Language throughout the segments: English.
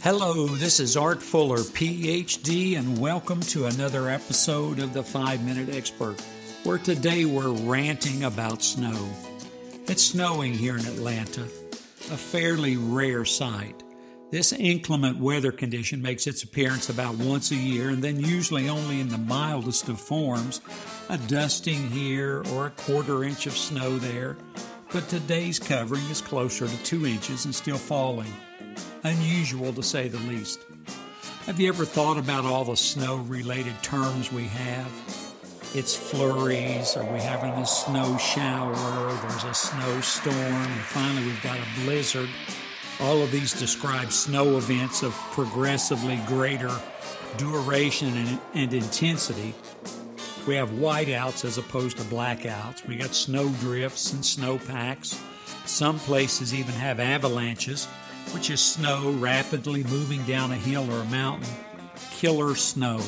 Hello, this is Art Fuller, PhD, and welcome to another episode of the 5 Minute Expert, where today we're ranting about snow. It's snowing here in Atlanta, a fairly rare sight. This inclement weather condition makes its appearance about once a year and then usually only in the mildest of forms a dusting here or a quarter inch of snow there. But today's covering is closer to two inches and still falling unusual to say the least. Have you ever thought about all the snow related terms we have? It's flurries, or we having a snow shower, there's a snowstorm, and finally we've got a blizzard. All of these describe snow events of progressively greater duration and, and intensity. We have whiteouts as opposed to blackouts. We got snow drifts and snow packs. Some places even have avalanches which is snow rapidly moving down a hill or a mountain. Killer snow.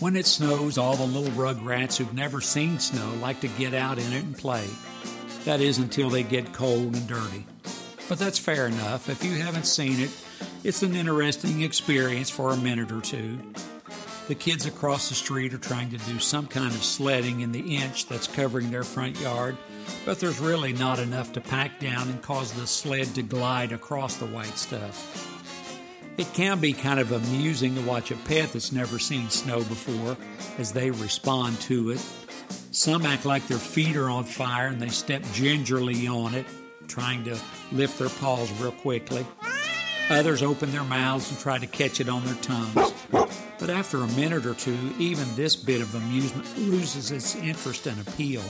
When it snows, all the little rugrats who've never seen snow like to get out in it and play. That is until they get cold and dirty. But that's fair enough. If you haven't seen it, it's an interesting experience for a minute or two. The kids across the street are trying to do some kind of sledding in the inch that's covering their front yard, but there's really not enough to pack down and cause the sled to glide across the white stuff. It can be kind of amusing to watch a pet that's never seen snow before as they respond to it. Some act like their feet are on fire and they step gingerly on it, trying to lift their paws real quickly. Others open their mouths and try to catch it on their tongues. But after a minute or two, even this bit of amusement loses its interest and appeal.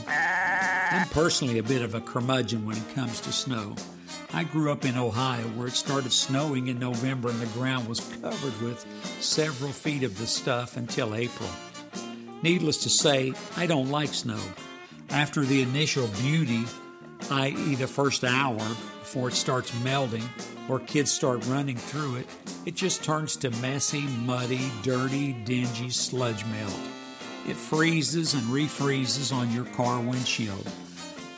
I'm personally a bit of a curmudgeon when it comes to snow. I grew up in Ohio where it started snowing in November and the ground was covered with several feet of the stuff until April. Needless to say, I don't like snow. After the initial beauty, i.e., the first hour before it starts melting or kids start running through it, it just turns to messy, muddy, dirty, dingy sludge melt. It freezes and refreezes on your car windshield.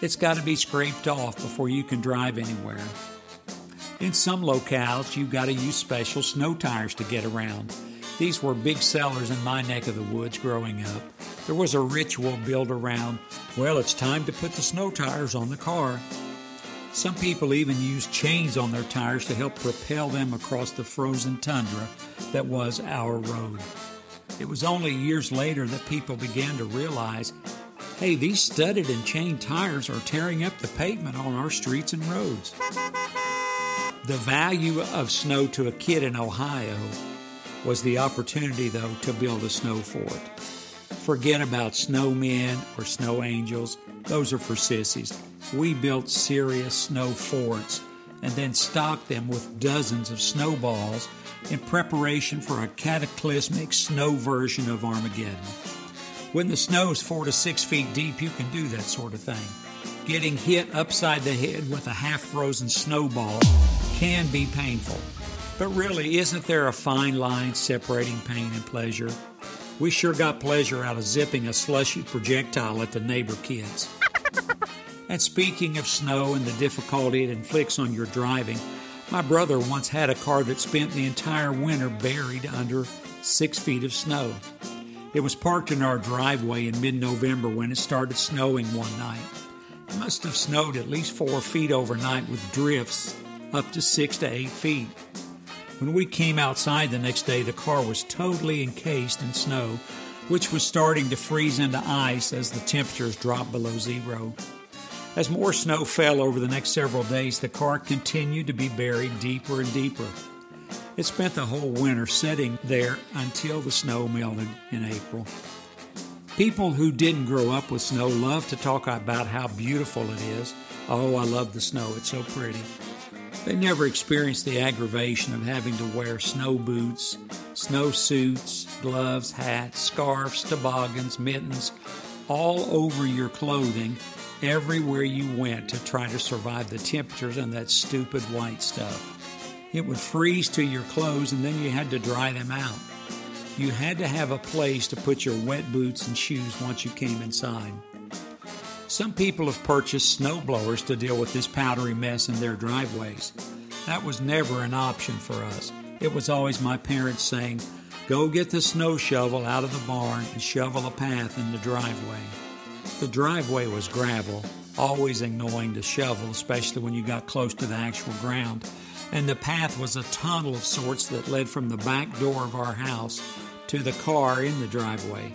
It's got to be scraped off before you can drive anywhere. In some locales, you've got to use special snow tires to get around. These were big sellers in my neck of the woods growing up. There was a ritual built around, well, it's time to put the snow tires on the car. Some people even used chains on their tires to help propel them across the frozen tundra that was our road. It was only years later that people began to realize hey, these studded and chained tires are tearing up the pavement on our streets and roads. The value of snow to a kid in Ohio was the opportunity, though, to build a snow fort. Forget about snowmen or snow angels, those are for sissies. We built serious snow forts and then stocked them with dozens of snowballs in preparation for a cataclysmic snow version of Armageddon. When the snow is four to six feet deep, you can do that sort of thing. Getting hit upside the head with a half frozen snowball can be painful. But really, isn't there a fine line separating pain and pleasure? We sure got pleasure out of zipping a slushy projectile at the neighbor kids. and speaking of snow and the difficulty it inflicts on your driving, my brother once had a car that spent the entire winter buried under six feet of snow. It was parked in our driveway in mid November when it started snowing one night. It must have snowed at least four feet overnight with drifts up to six to eight feet. When we came outside the next day, the car was totally encased in snow, which was starting to freeze into ice as the temperatures dropped below zero. As more snow fell over the next several days, the car continued to be buried deeper and deeper. It spent the whole winter sitting there until the snow melted in April. People who didn't grow up with snow love to talk about how beautiful it is. Oh, I love the snow, it's so pretty. They never experienced the aggravation of having to wear snow boots, snow suits, gloves, hats, scarves, toboggans, mittens, all over your clothing everywhere you went to try to survive the temperatures and that stupid white stuff. It would freeze to your clothes and then you had to dry them out. You had to have a place to put your wet boots and shoes once you came inside. Some people have purchased snow blowers to deal with this powdery mess in their driveways. That was never an option for us. it was always my parents saying, Go get the snow shovel out of the barn and shovel a path in the driveway. The driveway was gravel, always annoying to shovel, especially when you got close to the actual ground. And the path was a tunnel of sorts that led from the back door of our house to the car in the driveway.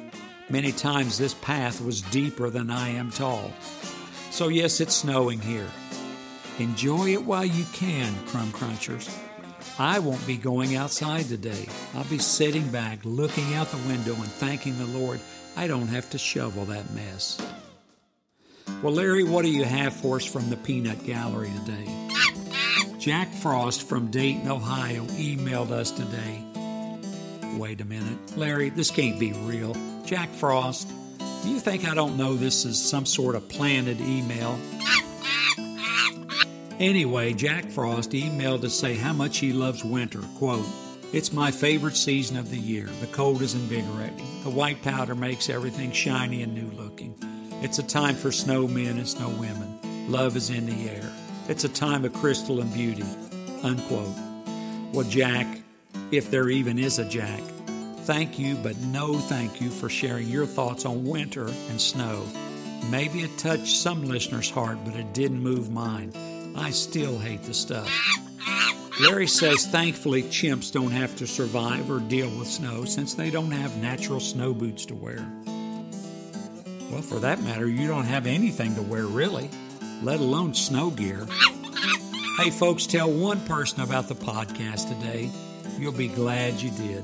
Many times this path was deeper than I am tall. So, yes, it's snowing here. Enjoy it while you can, Crumb Crunchers. I won't be going outside today. I'll be sitting back, looking out the window, and thanking the Lord I don't have to shovel that mess. Well, Larry, what do you have for us from the Peanut Gallery today? Jack Frost from Dayton, Ohio emailed us today. Wait a minute. Larry, this can't be real. Jack Frost, do you think I don't know this is some sort of planted email? Anyway, Jack Frost emailed to say how much he loves winter. Quote, It's my favorite season of the year. The cold is invigorating. The white powder makes everything shiny and new looking. It's a time for snowmen and snow women. Love is in the air. It's a time of crystal and beauty. Unquote. Well, Jack, if there even is a Jack, thank you, but no thank you for sharing your thoughts on winter and snow. Maybe it touched some listeners' heart, but it didn't move mine. I still hate the stuff. Larry says thankfully chimps don't have to survive or deal with snow since they don't have natural snow boots to wear. Well, for that matter, you don't have anything to wear really, let alone snow gear. Hey, folks, tell one person about the podcast today. You'll be glad you did.